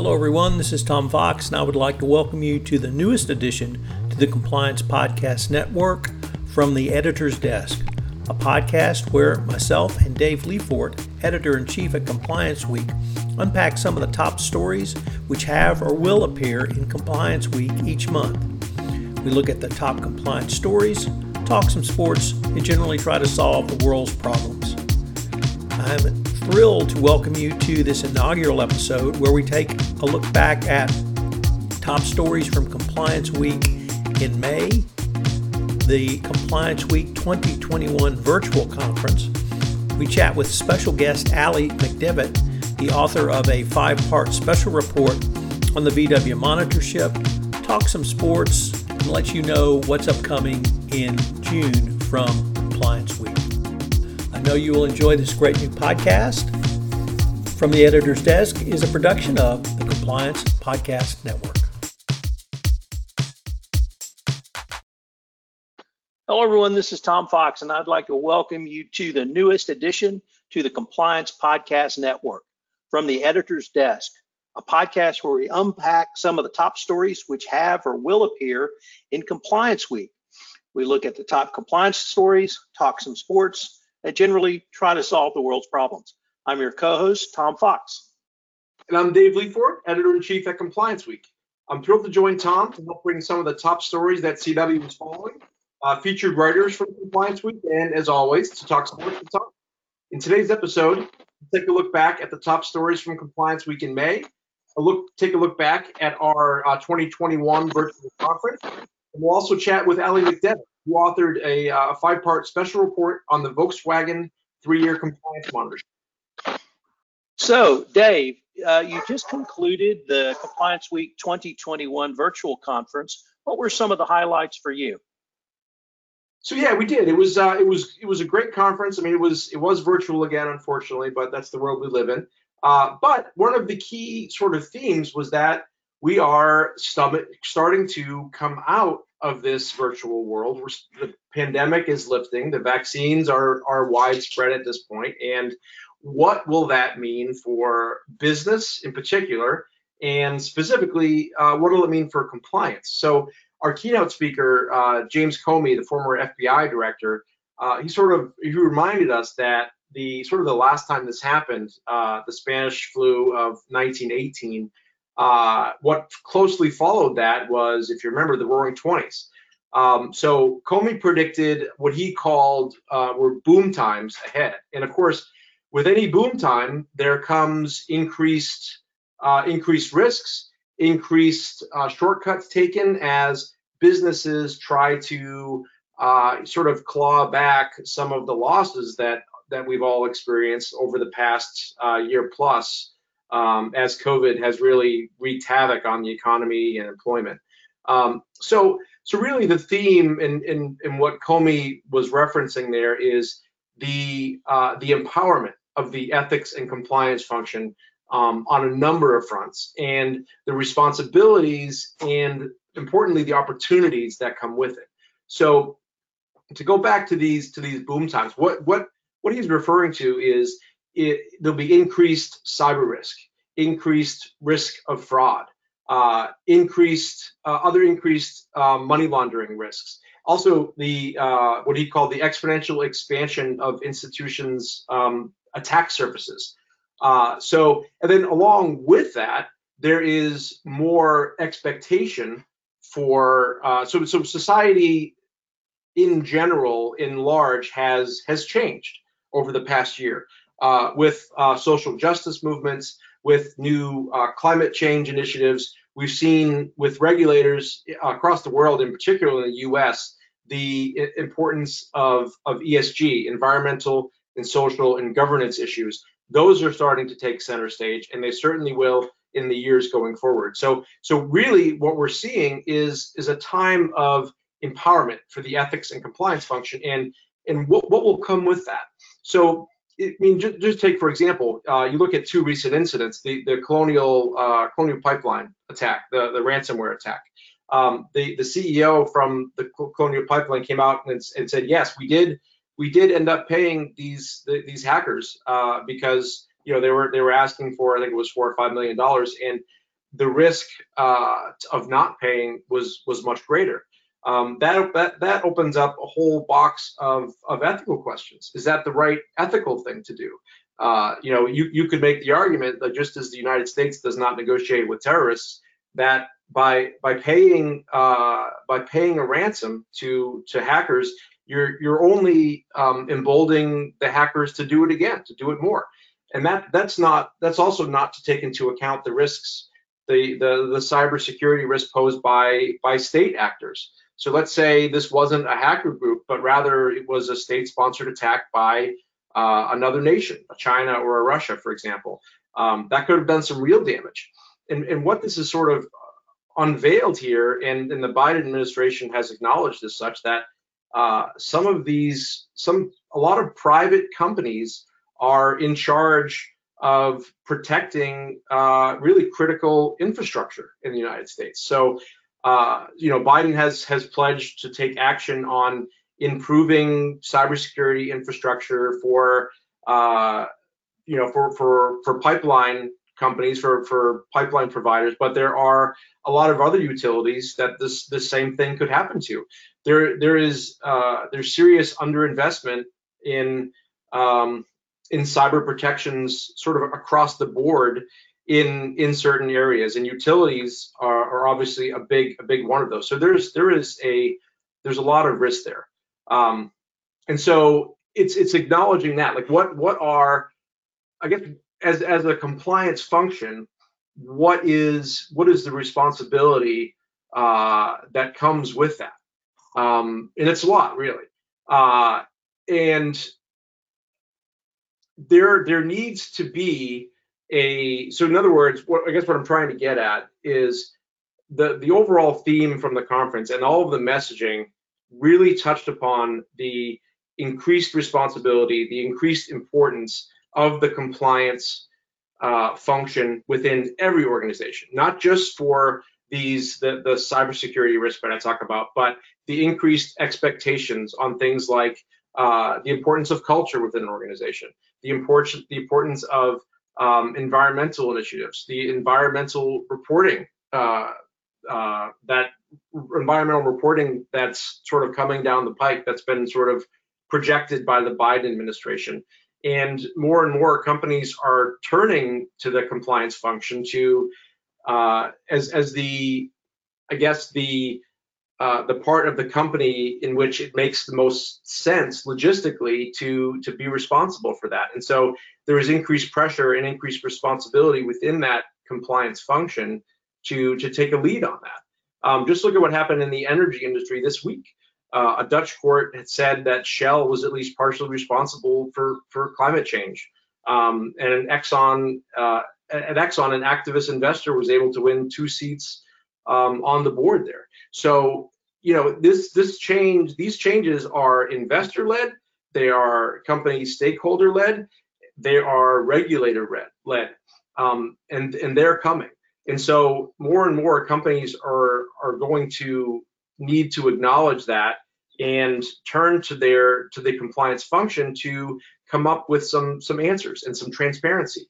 Hello, everyone. This is Tom Fox, and I would like to welcome you to the newest addition to the Compliance Podcast Network from the Editor's Desk, a podcast where myself and Dave Lefort, editor in chief at Compliance Week, unpack some of the top stories which have or will appear in Compliance Week each month. We look at the top compliance stories, talk some sports, and generally try to solve the world's problems. I'm thrilled to welcome you to this inaugural episode where we take a look back at top stories from Compliance Week in May, the Compliance Week 2021 virtual conference. We chat with special guest Aly McDevitt, the author of a five part special report on the VW monitorship, talk some sports, and let you know what's upcoming in June from Compliance Week. I know you will enjoy this great new podcast. From the Editor's Desk is a production of the Compliance Podcast Network. Hello, everyone. This is Tom Fox, and I'd like to welcome you to the newest edition to the Compliance Podcast Network. From the Editor's Desk, a podcast where we unpack some of the top stories which have or will appear in Compliance Week. We look at the top compliance stories, talk some sports, and generally try to solve the world's problems. I'm your co-host, Tom Fox. And I'm Dave Lefort, editor-in-chief at Compliance Week. I'm thrilled to join Tom to help bring some of the top stories that CW is following, uh, featured writers from Compliance Week, and as always, to talk sports with Tom. In today's episode, we'll take a look back at the top stories from Compliance Week in May, a look, take a look back at our uh, 2021 virtual conference, and we'll also chat with Aly McDevitt, who authored a, uh, five-part special report on the Volkswagen three-year compliance monitor. So, Dave, uh, you just concluded the Compliance Week 2021 virtual conference. What were some of the highlights for you? So yeah, we did. It was uh, it was it was a great conference. I mean, it was it was virtual again, unfortunately, but that's the world we live in. Uh, but one of the key sort of themes was that we are starting to come out of this virtual world. We're, the pandemic is lifting, the vaccines are, are widespread at this point, and what will that mean for business in particular, and specifically, uh, what will it mean for compliance? So, our keynote speaker, uh, James Comey, the former FBI director, uh, he sort of he reminded us that the sort of the last time this happened, uh, the Spanish flu of 1918 uh, what closely followed that was, if you remember, the Roaring Twenties. Um, so Comey predicted what he called uh, were boom times ahead, and of course, with any boom time, there comes increased uh, increased risks, increased uh, shortcuts taken as businesses try to uh, sort of claw back some of the losses that that we've all experienced over the past year plus um, as COVID has really wreaked havoc on the economy and employment. Um, so, so really the theme in, in, in what Comey was referencing there is the uh, the empowerment of the ethics and compliance function um, on a number of fronts, and the responsibilities and importantly the opportunities that come with it. So, to go back to these to these boom times, what what what he's referring to is it, there'll be increased cyber risk, increased risk of fraud, uh, increased uh, other increased uh, money laundering risks. Also, the uh, what he called the exponential expansion of institutions' um, attack surfaces. Uh, so, and then along with that, there is more expectation for uh, so so society in general, in large, has has changed over the past year uh, with uh, social justice movements, with new uh, climate change initiatives. We've seen with regulators across the world, in particular in the US, the importance of, of ESG, environmental and social and governance issues. Those are starting to take center stage, and they certainly will in the years going forward. So, so really, what we're seeing is is a time of empowerment for the ethics and compliance function, and and what, what will come with that. So I mean, just, just take for example, uh, you look at two recent incidents: the the Colonial uh, Colonial Pipeline attack, the the ransomware attack. Um, the the CEO from the Colonial Pipeline came out and, and, said, yes, we did we did end up paying these the, these hackers uh, because you know they were they were asking for I think it was four or five million dollars, and the risk uh, of not paying was was much greater. Um, that, that that opens up a whole box of of ethical questions. Is that the right ethical thing to do? Uh, you know, you you could make the argument that just as the United States does not negotiate with terrorists, that by by paying uh, by paying a ransom to to hackers, you're you're only um, emboldening the hackers to do it again, to do it more, and that that's not that's also not to take into account the risks, the the the cybersecurity risk posed by by state actors. So let's say this wasn't a hacker group, but rather it was a state-sponsored attack by uh, another nation, a China or a Russia, for example. Um, that could have done some real damage. And, and what this is sort of unveiled here, and, and the Biden administration has acknowledged as such that uh, some of these, some a lot of private companies are in charge of protecting uh, really critical infrastructure in the United States. So, uh, you know, Biden has has pledged to take action on improving cybersecurity infrastructure for, uh, you know, for for for pipeline companies for for pipeline providers, but there are a lot of other utilities that this the same thing could happen to. There there is uh, there's serious underinvestment in um, in cyber protections sort of across the board in in certain areas, and utilities are, are obviously a big a big one of those. So there's there is a there's a lot of risk there, um, and so it's it's acknowledging that like what what are I guess as as a compliance function, what is what is the responsibility uh, that comes with that? Um, and it's a lot, really. Uh, and there there needs to be a so in other words, what I guess what I'm trying to get at is the the overall theme from the conference and all of the messaging really touched upon the increased responsibility, the increased importance of the compliance uh, function within every organization, not just for these the, the cybersecurity risk that I talk about, but the increased expectations on things like uh, the importance of culture within an organization, the importance the importance of um, environmental initiatives, the environmental reporting uh, uh, that environmental reporting that's sort of coming down the pike that's been sort of projected by the Biden administration. And more and more companies are turning to the compliance function to uh, as as the I guess the uh, the part of the company in which it makes the most sense logistically to to be responsible for that. And so there is increased pressure and increased responsibility within that compliance function to to take a lead on that. Um, just look at what happened in the energy industry this week uh, a Dutch court had said that Shell was at least partially responsible for for climate change. Um, and an Exxon, uh, Exxon, an activist investor was able to win two seats um, on the board there. So you know this this change, these changes are investor led, they are company stakeholder led, they are regulator led, um, and and they're coming. And so more and more companies are are going to need to acknowledge that and turn to their to the compliance function to come up with some some answers and some transparency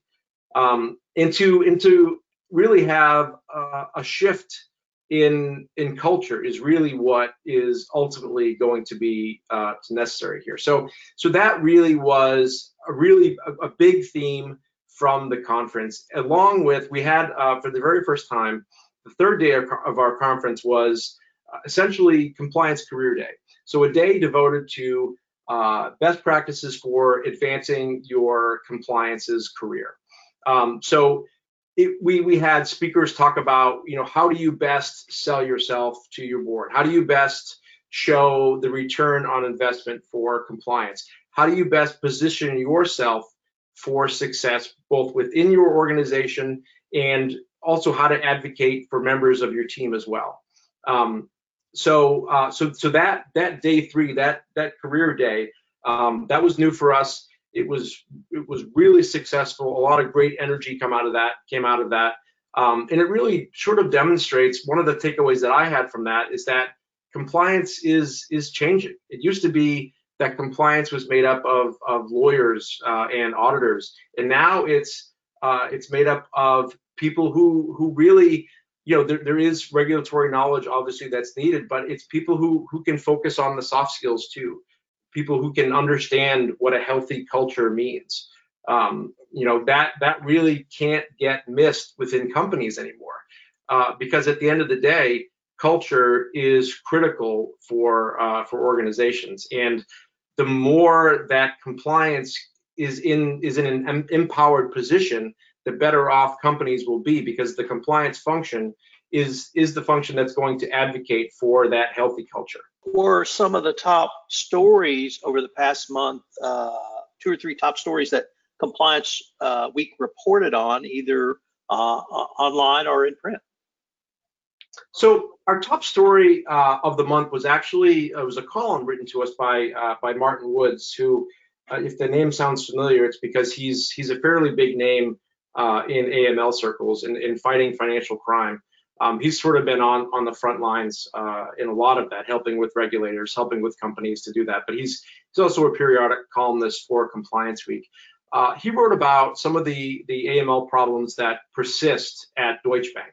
um, and to and to really have uh, a shift in in culture is really what is ultimately going to be uh, necessary here so so that really was a really a, a big theme from the conference along with we had uh, for the very first time the third day of, of our conference was uh, essentially compliance career day. So a day devoted to uh, best practices for advancing your compliances career. Um, so it, we we had speakers talk about you know how do you best sell yourself to your board? How do you best show the return on investment for compliance? How do you best position yourself for success both within your organization and also how to advocate for members of your team as well. Um, so uh, so so that that day three, that that career day, um, that was new for us. It was it was really successful. A lot of great energy come out of that came out of that, um, and it really sort of demonstrates one of the takeaways that I had from that is that compliance is is changing. It used to be that compliance was made up of of lawyers uh, and auditors, and now it's uh, it's made up of people who who really you know there, there is regulatory knowledge obviously that's needed but it's people who who can focus on the soft skills too people who can understand what a healthy culture means. Um, you know that that really can't get missed within companies anymore. Uh, because at the end of the day culture is critical for uh, for organizations. And the more that compliance is in is in an empowered position the better off companies will be because the compliance function is is the function that's going to advocate for that healthy culture. Or some of the top stories over the past month, uh, two or three top stories that Compliance uh, Week reported on, either uh, online or in print. So our top story uh, of the month was actually it was a column written to us by uh, by Martin Woods, who, uh, if the name sounds familiar, it's because he's he's a fairly big name uh, in AML circles in, in fighting financial crime. Um, he's sort of been on on the front lines uh, in a lot of that, helping with regulators, helping with companies to do that. But he's he's also a periodic columnist for Compliance Week. Uh, he wrote about some of the the AML problems that persist at Deutsche Bank.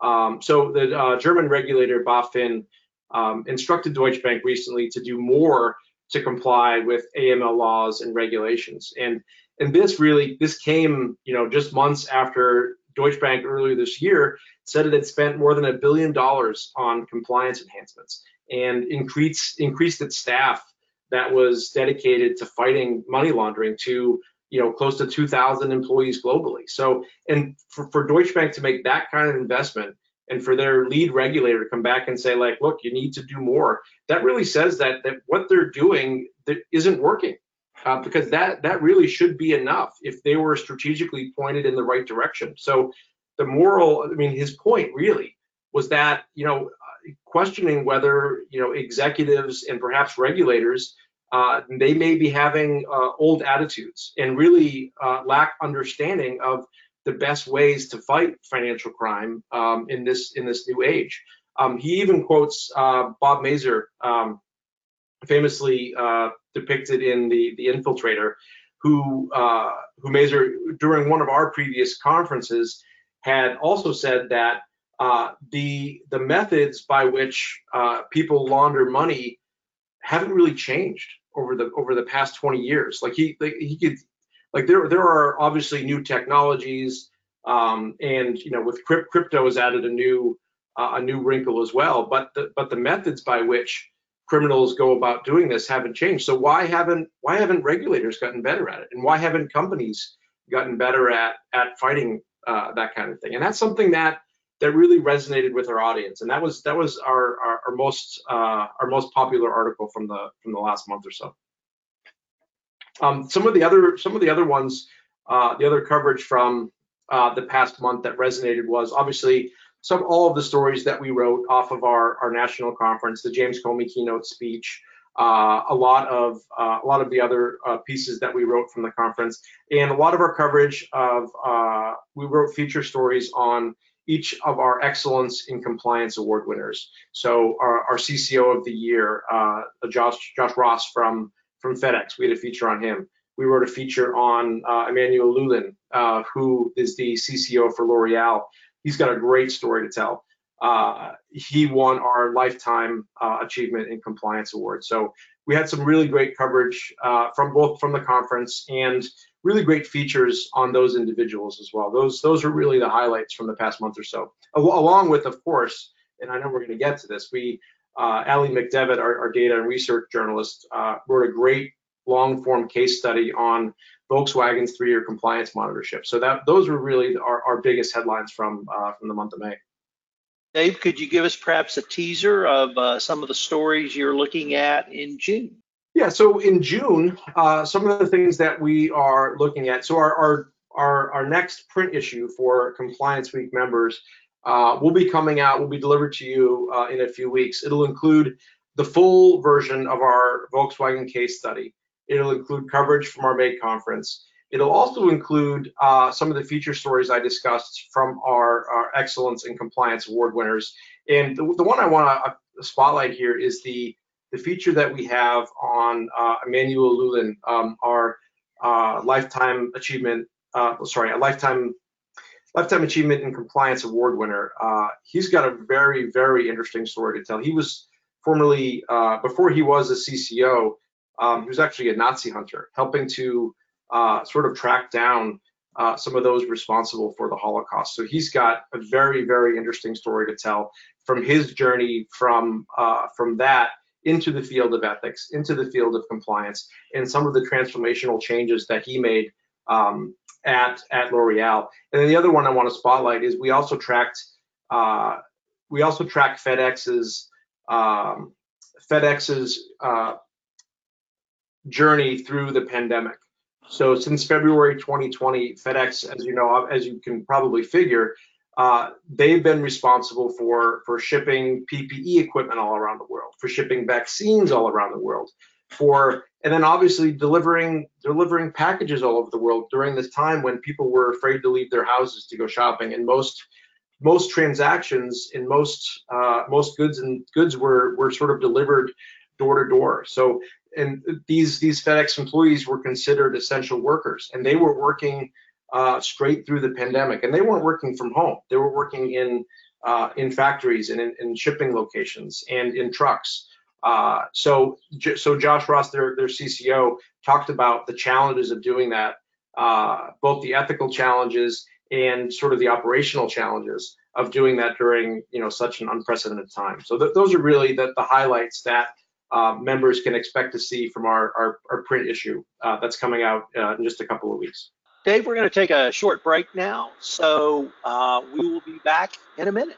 Um, so the uh, German regulator BaFin um, instructed Deutsche Bank recently to do more to comply with AML laws and regulations. And and this really this came you know just months after Deutsche Bank earlier this year said it had spent more than a billion dollars on compliance enhancements and increased increased its staff that was dedicated to fighting money laundering to you know close to 2,000 employees globally. So and for, for Deutsche Bank to make that kind of investment and for their lead regulator to come back and say like, look, you need to do more. That really says that that what they're doing that isn't working uh, because that that really should be enough if they were strategically pointed in the right direction. So the moral, I mean, his point really was that you know questioning whether you know executives and perhaps regulators uh, they may be having uh, old attitudes and really uh, lack understanding of the best ways to fight financial crime um, in this in this new age. Um, he even quotes uh, Bob Mazur, um, famously uh, depicted in the the Infiltrator, who uh, who Mazur during one of our previous conferences had also said that uh, the the methods by which uh, people launder money haven't really changed over the over the past 20 years. Like he like he could like there there are obviously new technologies um, and you know with crypto has added a new uh, a new wrinkle as well. But the but the methods by which criminals go about doing this haven't changed. So why haven't why haven't regulators gotten better at it, and why haven't companies gotten better at at fighting uh, that kind of thing? And that's something that that really resonated with our audience, and that was that was our our, our most uh, our most popular article from the from the last month or so. Um, some of the other some of the other ones, uh, the other coverage from uh, the past month that resonated was obviously some all of the stories that we wrote off of our, our national conference, the James Comey keynote speech, uh, a lot of uh, a lot of the other uh, pieces that we wrote from the conference, and a lot of our coverage of uh, we wrote feature stories on each of our excellence in compliance award winners. So our, our CCO of the year, uh, Josh Josh Ross from from FedEx, we had a feature on him. We wrote a feature on uh, Emmanuel Lulin, who is the CCO for L'Oreal he's got a great story to tell. Uh, he won our lifetime uh, achievement in compliance award. So we had some really great coverage uh, from both from the conference and really great features on those individuals as well. Those those are really the highlights from the past month or so. Along with, of course, and I know we're going to get to this, we uh, Aly McDevitt, our, our, data and research journalist, uh, wrote a great long form case study on Volkswagen's three-year compliance monitorship. So that those were really our, our biggest headlines from uh, from the month of May. Dave, could you give us perhaps a teaser of uh, some of the stories you're looking at in June? Yeah, so in June, uh, some of the things that we are looking at. So our our our, our next print issue for Compliance Week members uh, will be coming out. Will be delivered to you uh, in a few weeks. It'll include the full version of our Volkswagen case study. It'll include coverage from our May conference. It'll also include uh, some of the feature stories I discussed from our, our Excellence in Compliance Award winners. And the, the one I want to uh, spotlight here is the, the feature that we have on uh, Emmanuel Lulin, um, our uh, lifetime achievement, uh, sorry, a lifetime Lifetime Achievement in Compliance Award winner. Uh, he's got a very, very interesting story to tell. He was formerly, before he was a CCO, um, was actually a Nazi hunter, helping to uh, sort of track down uh, some of those responsible for the Holocaust. So he's got a very, very interesting story to tell from his journey from uh, from that into the field of ethics, into the field of compliance, and some of the transformational changes that he made um, at at L'Oreal. And then the other one I want to spotlight is we also tracked uh, we also tracked FedEx's um, FedEx's uh, journey through the pandemic. So since February 2020, FedEx, as you know, as you can probably figure, uh, they've been responsible for for shipping PPE equipment all around the world, for shipping vaccines all around the world, for and then obviously delivering delivering packages all over the world during this time when people were afraid to leave their houses to go shopping, and most most transactions in most uh, most goods and goods were were sort of delivered door to door. So and these these FedEx employees were considered essential workers, and they were working uh, straight through the pandemic, and they weren't working from home. They were working in uh, in factories and in, in, shipping locations and in trucks. Uh, so so Josh Ross, their their CCO, talked about the challenges of doing that, uh, both the ethical challenges and sort of the operational challenges of doing that during you know such an unprecedented time. So th- those are really the, the highlights that uh, members can expect to see from our, our, our print issue uh, that's coming out uh, in just a couple of weeks. Dave, we're going to take a short break now, so uh, we will be back in a minute.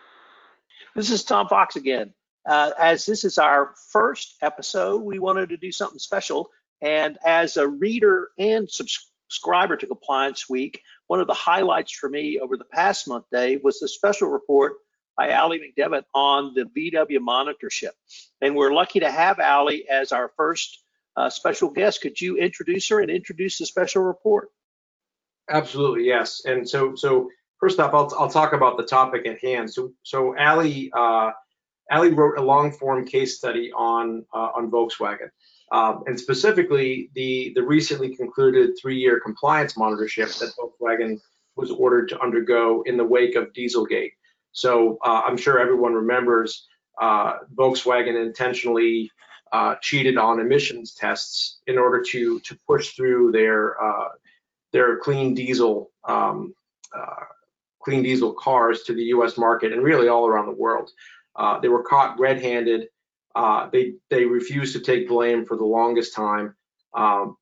This is Tom Fox again. Uh, as this is our first episode, we wanted to do something special. And as a reader and subscriber to Compliance Week, one of the highlights for me over the past month, Dave, was the special report by Aly McDevitt on the VW monitorship. And we're lucky to have Aly as our first uh, special guest. Could you introduce her and introduce the special report? Absolutely, yes. And so, so first off, I'll, I'll talk about the topic at hand. So, so Aly, uh, Aly wrote a long form case study on uh, on Volkswagen, um, and specifically the the recently concluded three year compliance monitorship that Volkswagen was ordered to undergo in the wake of Dieselgate. So uh, I'm sure everyone remembers uh, Volkswagen intentionally uh, cheated on emissions tests in order to to push through their uh, their clean diesel um, uh, clean diesel cars to the U.S. market and really all around the world. Uh, they were caught red-handed. they they refused to take blame for the longest time, um,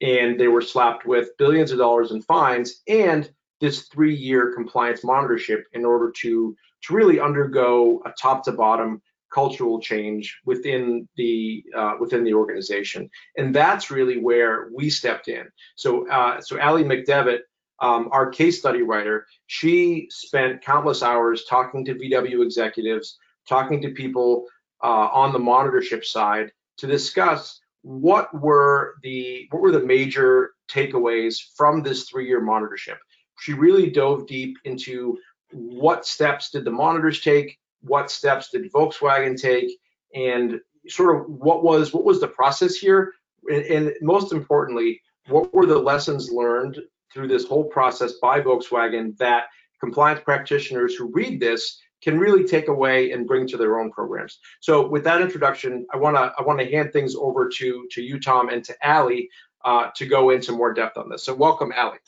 and they were slapped with billions of dollars in fines and this three-year compliance monitorship in order to to really undergo a top-to-bottom cultural change within the uh, within the organization, and that's really where we stepped in. So uh, so Aly McDevitt, um, our case study writer, she spent countless hours talking to VW executives, talking to people uh, on the monitorship side to discuss what were the what were the major takeaways from this three-year monitorship she really dove deep into what steps did the monitors take, what steps did Volkswagen take, and sort of what was what was the process here, and, and most importantly, what were the lessons learned through this whole process by Volkswagen that compliance practitioners who read this can really take away and bring to their own programs. So with that introduction, I want to I want to hand things over to to you, Tom, and to Aly uh, to go into more depth on this. So welcome, Aly.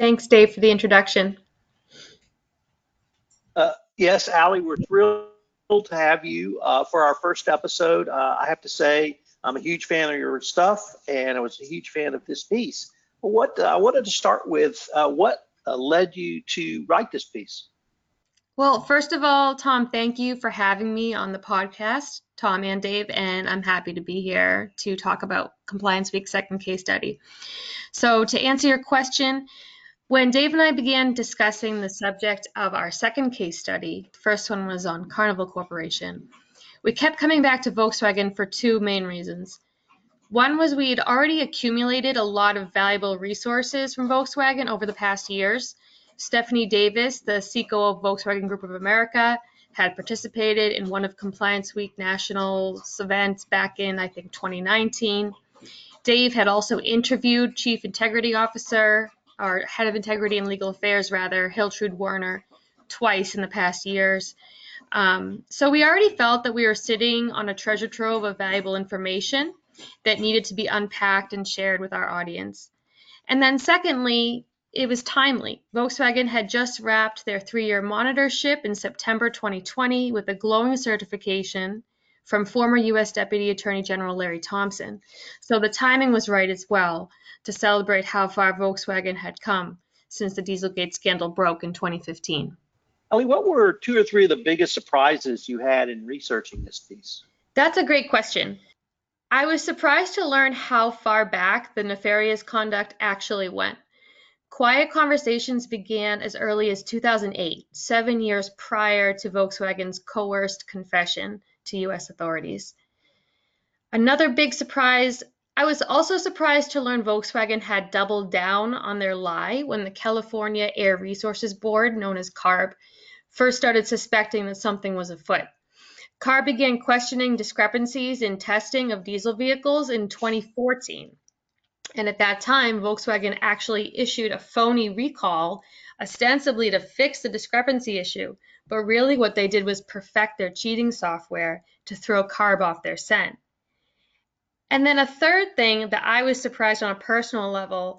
Thanks, Dave, for the introduction. Uh, yes, Aly, we're thrilled to have you uh, for our first episode. Uh, I have to say, I'm a huge fan of your stuff, and I was a huge fan of this piece. But what uh, I wanted to start with, uh, what uh, led you to write this piece? Well, first of all, Tom, thank you for having me on the podcast, Tom and Dave, and I'm happy to be here to talk about Compliance Week second case study. So, to answer your question, when Dave and I began discussing the subject of our second case study, the first one was on Carnival Corporation, we kept coming back to Volkswagen for two main reasons. One was we had already accumulated a lot of valuable resources from Volkswagen over the past years. Stephanie Davis, the CEO of Volkswagen Group of America, had participated in one of Compliance Week National's events back in, I think, 2019. Dave had also interviewed Chief Integrity Officer our head of integrity and legal affairs, rather, Hiltrud Werner, twice in the past years. Um, so we already felt that we were sitting on a treasure trove of valuable information that needed to be unpacked and shared with our audience. And then secondly, it was timely. Volkswagen had just wrapped their three-year monitorship in September 2020 with a glowing certification from former U.S. Deputy Attorney General Larry Thompson. So the timing was right as well to celebrate how far Volkswagen had come since the Dieselgate scandal broke in 2015. Ellie, what were two or three of the biggest surprises you had in researching this piece? That's a great question. I was surprised to learn how far back the nefarious conduct actually went. Quiet conversations began as early as 2008, seven years prior to Volkswagen's coerced confession to U.S. authorities. Another big surprise I was also surprised to learn Volkswagen had doubled down on their lie when the California Air Resources Board, known as CARB, first started suspecting that something was afoot. CARB began questioning discrepancies in testing of diesel vehicles in 2014. And at that time, Volkswagen actually issued a phony recall, ostensibly to fix the discrepancy issue. But really, what they did was perfect their cheating software to throw CARB off their scent. And then a third thing that I was surprised on a personal level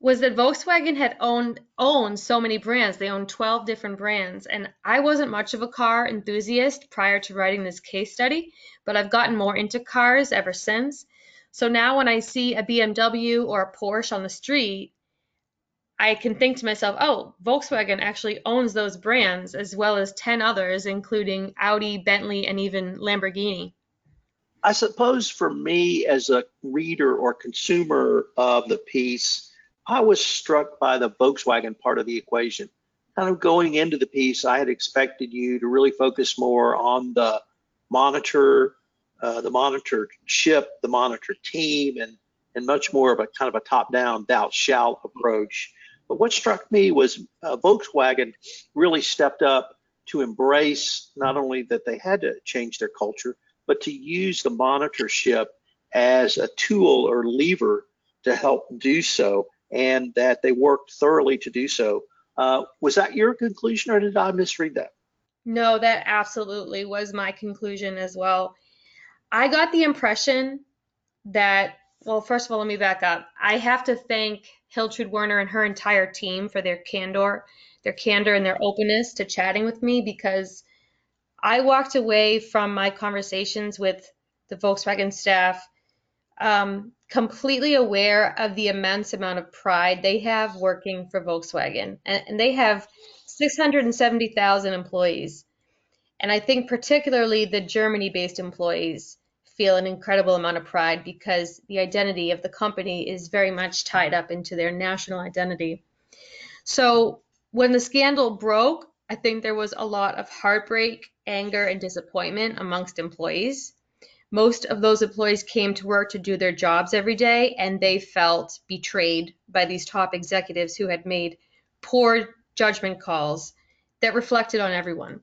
was that Volkswagen had owned owned so many brands. They owned 12 different brands. And I wasn't much of a car enthusiast prior to writing this case study, but I've gotten more into cars ever since. So now when I see a BMW or a Porsche on the street, I can think to myself, oh, Volkswagen actually owns those brands as well as 10 others, including Audi, Bentley, and even Lamborghini. I suppose for me as a reader or consumer of the piece, I was struck by the Volkswagen part of the equation. Kind of going into the piece, I had expected you to really focus more on the monitor, uh, the monitor ship, the monitor team, and and much more of a kind of a top-down thou shalt approach. But what struck me was uh, Volkswagen really stepped up to embrace not only that they had to change their culture, but to use the monitorship as a tool or lever to help do so and that they worked thoroughly to do so. Uh, was that your conclusion, or did I misread that? No, that absolutely was my conclusion as well. I got the impression that, well, first of all, let me back up. I have to thank Hiltrud Werner and her entire team for their candor, their candor and their openness to chatting with me because I walked away from my conversations with the Volkswagen staff um, completely aware of the immense amount of pride they have working for Volkswagen. And, and they have 670,000 employees. And I think particularly the Germany based employees feel an incredible amount of pride because the identity of the company is very much tied up into their national identity. So when the scandal broke, I think there was a lot of heartbreak, anger, and disappointment amongst employees most of those employees came to work to do their jobs every day and they felt betrayed by these top executives who had made poor judgment calls that reflected on everyone.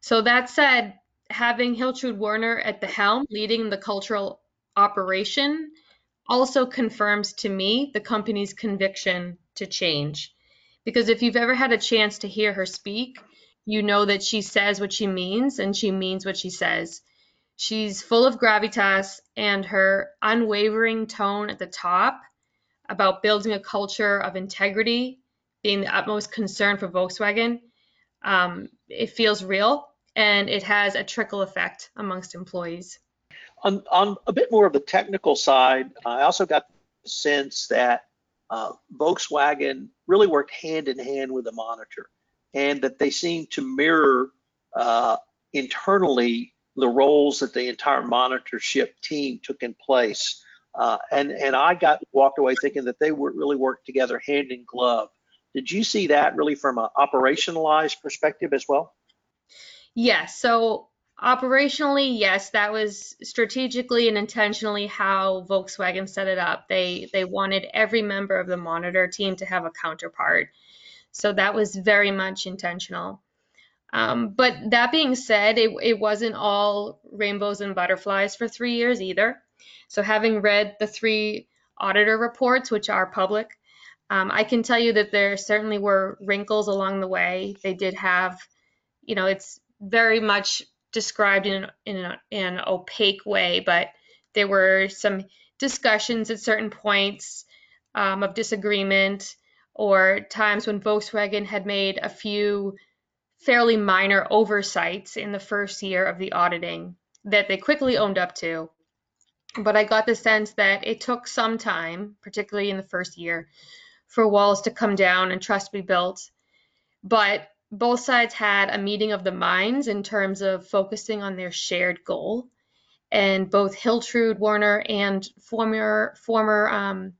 So that said, having Hiltrud Werner at the helm leading the cultural operation also confirms to me the company's conviction to change. Because if you've ever had a chance to hear her speak, you know that she says what she means and she means what she says. She's full of gravitas, and her unwavering tone at the top about building a culture of integrity being the utmost concern for Volkswagen, um, it feels real and it has a trickle effect amongst employees. On, on a bit more of the technical side, I also got the sense that uh, Volkswagen really worked hand in hand with the monitor and that they seemed to mirror uh, internally the roles that the entire monitorship team took in place. Uh, and and I got walked away thinking that they would really worked together hand in glove. Did you see that really from an operationalized perspective as well? Yes. So operationally, yes, that was strategically and intentionally how Volkswagen set it up. They they wanted every member of the monitor team to have a counterpart. So that was very much intentional. Um, but that being said, it, it wasn't all rainbows and butterflies for three years either. So having read the three auditor reports, which are public, Um, I can tell you that there certainly were wrinkles along the way. They did have, you know, it's very much described in in, a, in an opaque way, but there were some discussions at certain points um, of disagreement or times when Volkswagen had made a few fairly minor oversights in the first year of the auditing that they quickly owned up to. But I got the sense that it took some time, particularly in the first year, for walls to come down and trust to be built. But both sides had a meeting of the minds in terms of focusing on their shared goal. And both Hiltrud Werner and former former um,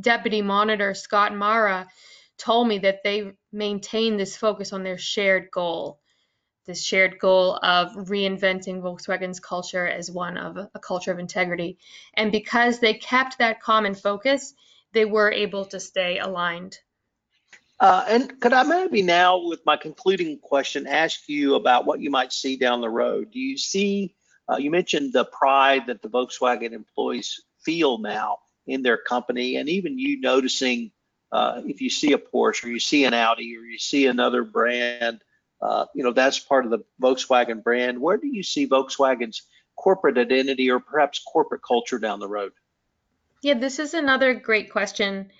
deputy monitor Scott Mara told me that they maintain this focus on their shared goal, this shared goal of reinventing Volkswagen's culture as one of a culture of integrity. And because they kept that common focus, they were able to stay aligned. Uh, and could I maybe now, with my concluding question, ask you about what you might see down the road? Do you see, uh, you mentioned the pride that the Volkswagen employees feel now in their company, and even you noticing uh, if you see a Porsche or you see an Audi or you see another brand, uh, you know, that's part of the Volkswagen brand. Where do you see Volkswagen's corporate identity or perhaps corporate culture down the road? Yeah, this is another great question.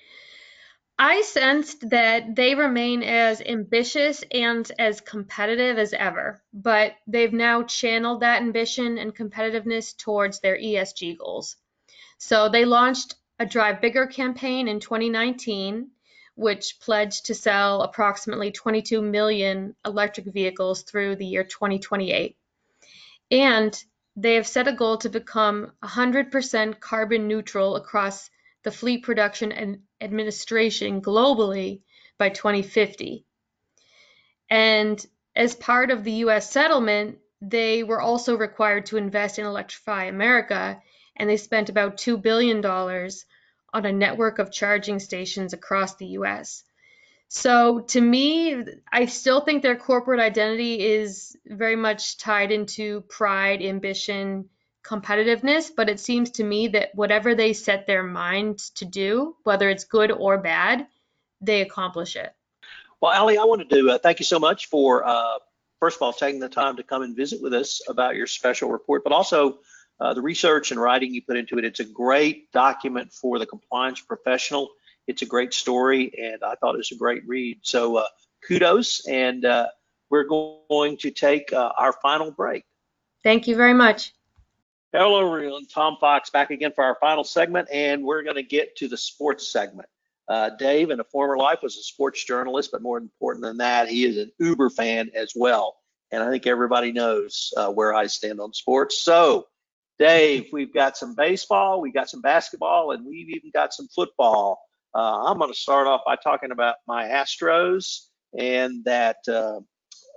I sensed that they remain as ambitious and as competitive as ever, but they've now channeled that ambition and competitiveness towards their ESG goals. So they launched a Drive Bigger campaign in 2019, which pledged to sell approximately 22 million electric vehicles through the year 2028. And they have set a goal to become 100% carbon neutral across the fleet production and administration globally by 2050. And as part of the US settlement, they were also required to invest in Electrify America, and they spent about $2 billion on a network of charging stations across the US. So to me, I still think their corporate identity is very much tied into pride, ambition, competitiveness, but it seems to me that whatever they set their minds to do, whether it's good or bad, they accomplish it. Well, Aly, I want to do uh, thank you so much for uh, first of all taking the time to come and visit with us about your special report, but also uh, the research and writing you put into it. It's a great document for the compliance professional. It's a great story, and I thought it was a great read. So uh, kudos, and uh, we're going to take uh, our final break. Thank you very much. Hello, everyone. Tom Fox back again for our final segment, and we're going to get to the sports segment. Uh, Dave, in a former life, was a sports journalist, but more important than that, he is an Uber fan as well. And I think everybody knows uh, where I stand on sports. So, Dave, we've got some baseball, we've got some basketball, and we've even got some football. Uh, I'm going to start off by talking about my Astros and that uh,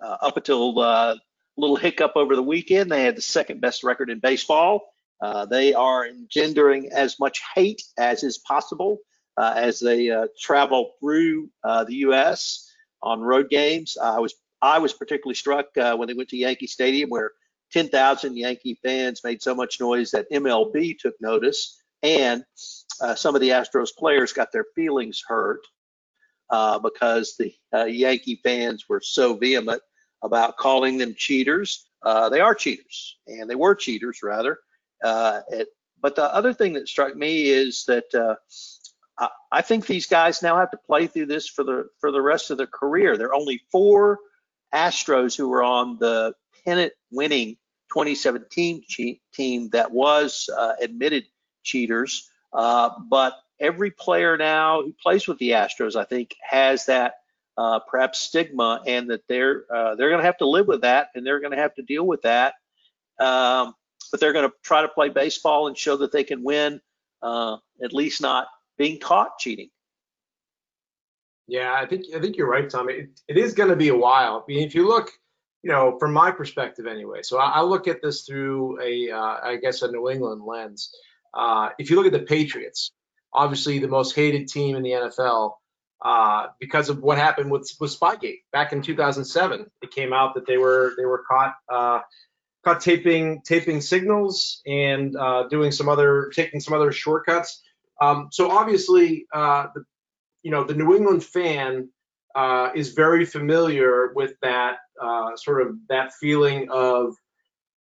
uh, up until uh, little hiccup over the weekend. They had the second best record in baseball. Uh, they are engendering as much hate as is possible uh, as they uh, travel through uh, the U.S. on road games. I was I was particularly struck uh, when they went to Yankee Stadium, where 10,000 Yankee fans made so much noise that MLB took notice, and uh, some of the Astros players got their feelings hurt because the Yankee fans were so vehement about calling them cheaters. Uh, they are cheaters, and they were cheaters rather. Uh, it, but the other thing that struck me is that uh, I, I, think these guys now have to play through this for the for the rest of their career. There are only four Astros who were on the pennant-winning 2017 team that was uh, admitted cheaters. Uh, but every player now who plays with the Astros, I think, has that uh, perhaps stigma, and that they're uh, they're going to have to live with that, and they're going to have to deal with that. Um, but they're going to try to play baseball and show that they can win, uh, at least not being caught cheating. Yeah, I think I think you're right, Tom. It, it is going to be a while. I mean, if you look, you know, from my perspective anyway. So I, I look at this through a, uh, I guess, a New England lens. Uh, if you look at the Patriots, obviously the most hated team in the NFL, uh, because of what happened with with Spygate back in 2007. It came out that they were they were caught uh, caught taping taping signals and uh, doing some other taking some other shortcuts. Um, so obviously uh, the you know, the New England fan uh, is very familiar with that sort of that feeling of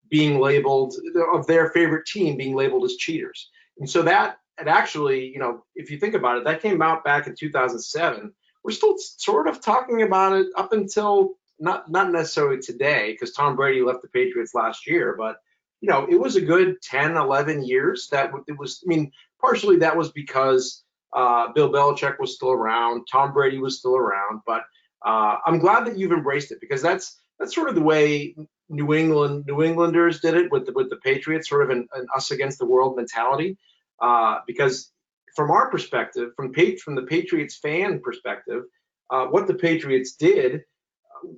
being labeled of their favorite team being labeled as cheaters. And so that and actually, you know, if you think about it, that came out back in 2007. We're still sort of talking about it up until not not necessarily today because Tom Brady left the Patriots last year, but you know, it was a good 10, 11 years that it was. I mean, partially that was because uh, Bill Belichick was still around, Tom Brady was still around, but uh, I'm glad that you've embraced it because that's that's sort of the way New England New Englanders did it with the, with the Patriots, sort of an, an us against the world mentality. Uh, because from our perspective, from from the Patriots fan perspective, uh, what the Patriots did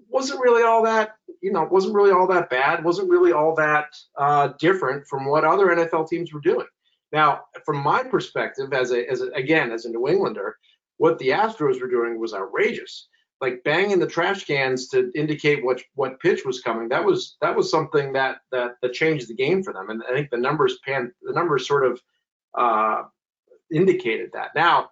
wasn't really all that you know wasn't really all that bad, wasn't really all that uh, different from what other NFL teams were doing. Now, from my perspective, as a as a, again as a New Englander, what the Astros were doing was outrageous like banging the trash cans to indicate what what pitch was coming. That was that was something that that that changed the game for them. And I think the numbers pan the numbers sort of uh, indicated that. Now,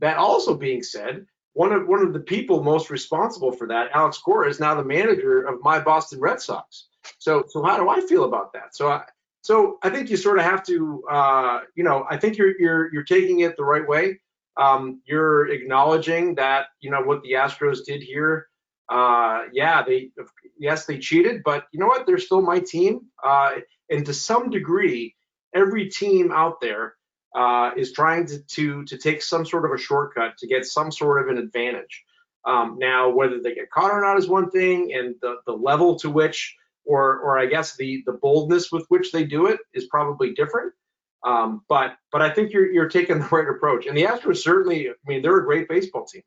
that also being said, one of one of the people most responsible for that, Alex Cora, is now the manager of my Boston Red Sox. So so how do I feel about that? So I so I think you sort of have to uh, you know I think you're you're you're taking it the right way um, you're acknowledging that you know what the Astros did here. Uh, yeah, they yes they cheated, but you know what? They're still my team, uh, and to some degree, every team out there uh, is trying to, to to take some sort of a shortcut to get some sort of an advantage. Um, now, whether they get caught or not is one thing, and the the level to which, or or I guess the the boldness with which they do it is probably different. Um, but but I think you're you're taking the right approach. And the Astros certainly, I mean, they're a great baseball team.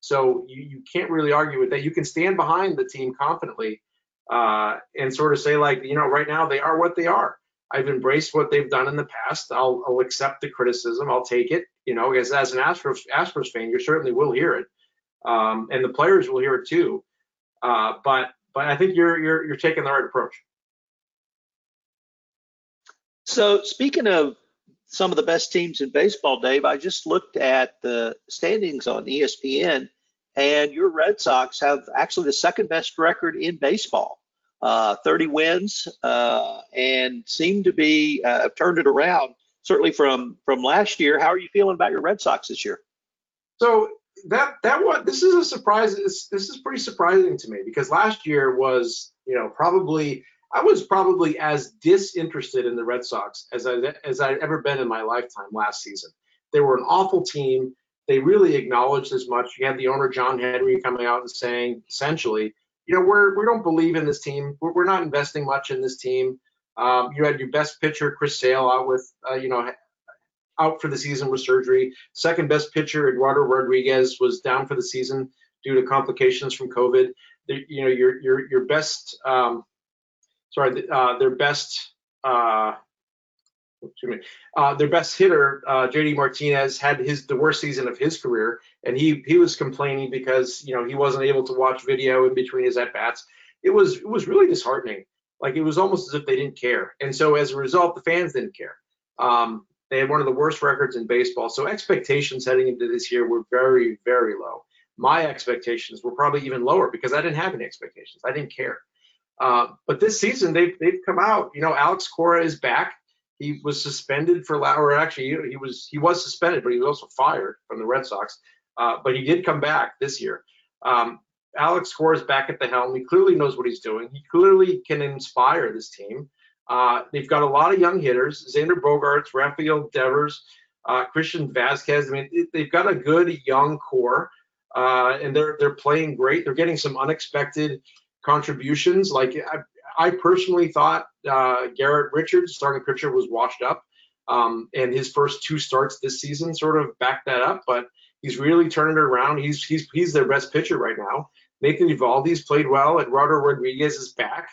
So you, you can't really argue with that. You can stand behind the team confidently uh, and sort of say like, you know, right now they are what they are. I've embraced what they've done in the past. I'll, I'll accept the criticism. I'll take it. You know, as as an Astros Astros fan, you certainly will hear it, um, and the players will hear it too. Uh, but but I think you're you're you're taking the right approach. So speaking of some of the best teams in baseball, Dave, I just looked at the standings on ESPN, and your Red Sox have actually the second best record in baseball. Uh, 30 wins uh, and seem to be uh, turned it around certainly from from last year. How are you feeling about your Red Sox this year? So that that what this is a surprise. This, this is pretty surprising to me because last year was you know probably I was probably as disinterested in the Red Sox as I as I'd ever been in my lifetime last season. They were an awful team. They really acknowledged as much. You had the owner John Henry coming out and saying essentially, you know, we're we don't believe in this team. We're, we're not investing much in this team. Um, you had your best pitcher Chris Sale out with uh, you know out for the season with surgery. Second best pitcher Eduardo Rodriguez was down for the season due to complications from COVID. The, you know your your your best um, sorry, uh, their best uh, uh, their best hitter, uh, JD Martinez, had his the worst season of his career, and he he was complaining because you know he wasn't able to watch video in between his at bats. It was it was really disheartening. Like it was almost as if they didn't care, and so as a result, the fans didn't care. Um, they had one of the worst records in baseball, so expectations heading into this year were very very low. My expectations were probably even lower because I didn't have any expectations. I didn't care. Uh, but this season they've they've come out. You know, Alex Cora is back. He was suspended for or actually he was he was suspended, but he was also fired from the Red Sox. Uh, but he did come back this year. Um, Alex Cora is back at the helm. He clearly knows what he's doing. He clearly can inspire this team. Uh, they've got a lot of young hitters: Xander Bogaerts, Rafael Devers, uh, Christian Vazquez. I mean, they've got a good young core, uh, and they're they're playing great. They're getting some unexpected contributions. Like I, I personally thought uh, Garrett Richards, starting pitcher, was washed up, um, and his first two starts this season sort of backed that up. But he's really turning it around. He's he's he's their best pitcher right now. Nathan Eovaldi's played well. Eduardo Rodriguez is back.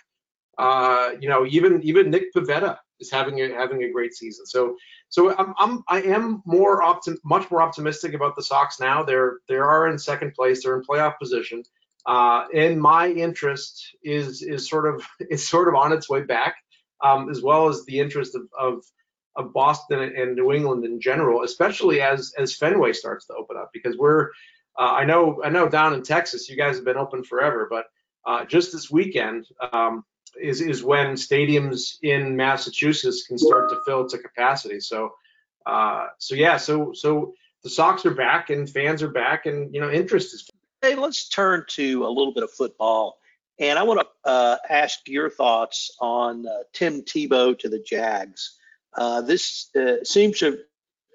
Uh, you know, even even Nick Pivetta is having a having a great season. So so I'm, I'm I am more optim much more optimistic about the Sox now. They're they are in second place. They're in playoff position uh, and my interest is is sort of is sort of on its way back, um, as well as the interest of, of of Boston and New England in general, especially as as Fenway starts to open up. Because we're, uh, I know, I know down in Texas, you guys have been open forever, but uh, just this weekend um, is is when stadiums in Massachusetts can start to fill to capacity. So, uh, so yeah, so so the Sox are back and fans are back, and you know interest is. Hey, let's turn to a little bit of football. And I want to uh, ask your thoughts on uh, Tim Tebow to the Jags. Uh, this uh, seems to,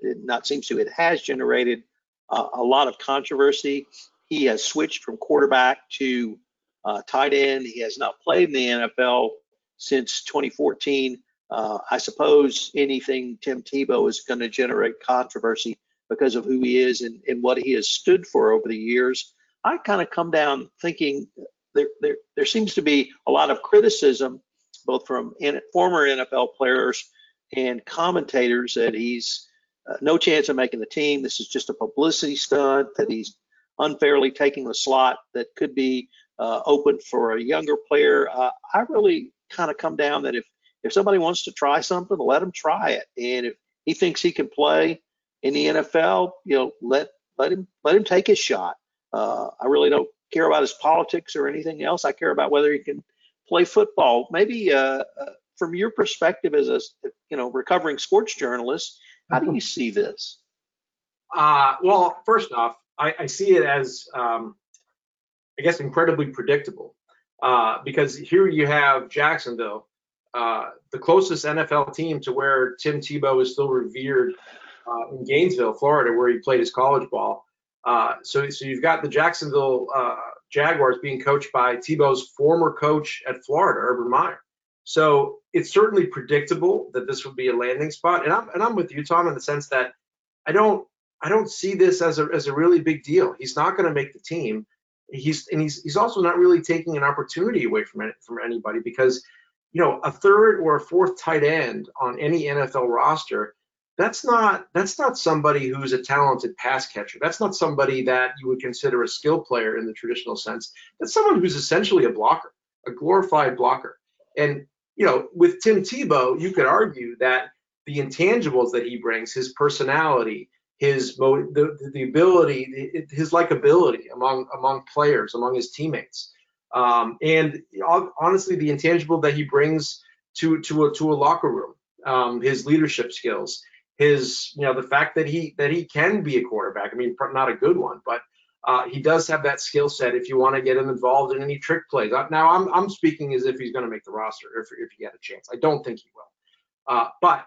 not seems to, it has generated a lot of controversy. He has switched from quarterback to uh, tight end. He has not played in the NFL since 2014. Uh, I suppose anything Tim Tebow is going to generate controversy because of who he is and, and what he has stood for over the years. I kind of come down thinking there, there, there seems to be a lot of criticism, both from former NFL players and commentators, that he's uh, no chance of making the team. This is just a publicity stunt, that he's unfairly taking the slot that could be uh, open for a younger player. Uh, I really kind of come down that if if somebody wants to try something, let him try it. And if he thinks he can play in the NFL, you know, let let him let him take his shot. Uh, I really don't care about his politics or anything else. I care about whether he can play football. Maybe uh, uh, from your perspective as a you know recovering sports journalist, how do you see this? Uh, well, first off, I, I see it as um, I guess incredibly predictable uh, because here you have Jacksonville, uh, the closest NFL team to where Tim Tebow is still revered uh, in Gainesville, Florida, where he played his college ball. Uh, so, so you've got the Jacksonville uh, Jaguars being coached by Tebow's former coach at Florida, Urban Meyer. So it's certainly predictable that this would be a landing spot, and I'm and I'm with you, Tom, in the sense that I don't I don't see this as a as a really big deal. He's not going to make the team. He's and he's he's also not really taking an opportunity away from it, from anybody because you know a third or a fourth tight end on any NFL roster that's not that's not somebody who's a talented pass catcher. That's not somebody that you would consider a skill player in the traditional sense. That's someone who's essentially a blocker, a glorified blocker. And you know, with Tim Tebow, you could argue that the intangibles that he brings, his personality, his the, the ability, his likability among among players, among his teammates, um, and honestly, the intangible that he brings to to a to a locker room, um, his leadership skills, his you know the fact that he that he can be a quarterback. I mean, not a good one, but uh, he does have that skill set. If you want to get him involved in any trick plays, uh, now I'm I'm speaking as if he's going to make the roster if if he had a chance. I don't think he will, uh, but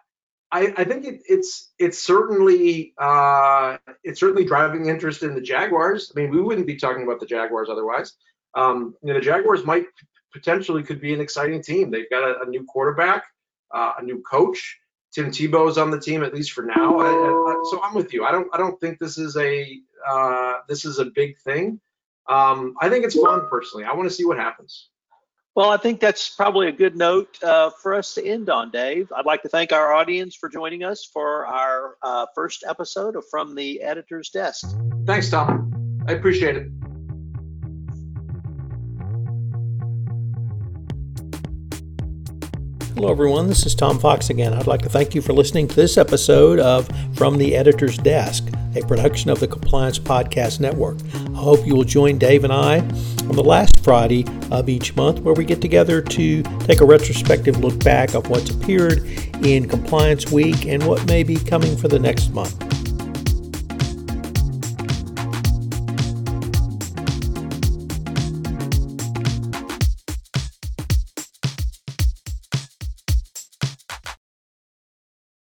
I, I think it, it's it's certainly uh, it's certainly driving interest in the Jaguars. I mean, we wouldn't be talking about the Jaguars otherwise. Um, you know, the Jaguars might potentially could be an exciting team. They've got a, a new quarterback, uh, a new coach. Tim Tebow is on the team at least for now. I, I, so I'm with you. I don't I don't think this is a uh, this is a big thing. Um, I think it's fun personally. I want to see what happens. Well, I think that's probably a good note uh, for us to end on, Dave. I'd like to thank our audience for joining us for our uh, first episode of From the Editor's Desk. Thanks, Tom. I appreciate it. Hello, everyone. This is Tom Fox again. I'd like to thank you for listening to this episode of From the Editor's Desk, a production of the Compliance Podcast Network. I hope you will join Dave and I on the last Friday of each month, where we get together to take a retrospective look back of what's appeared in Compliance Week and what may be coming for the next month.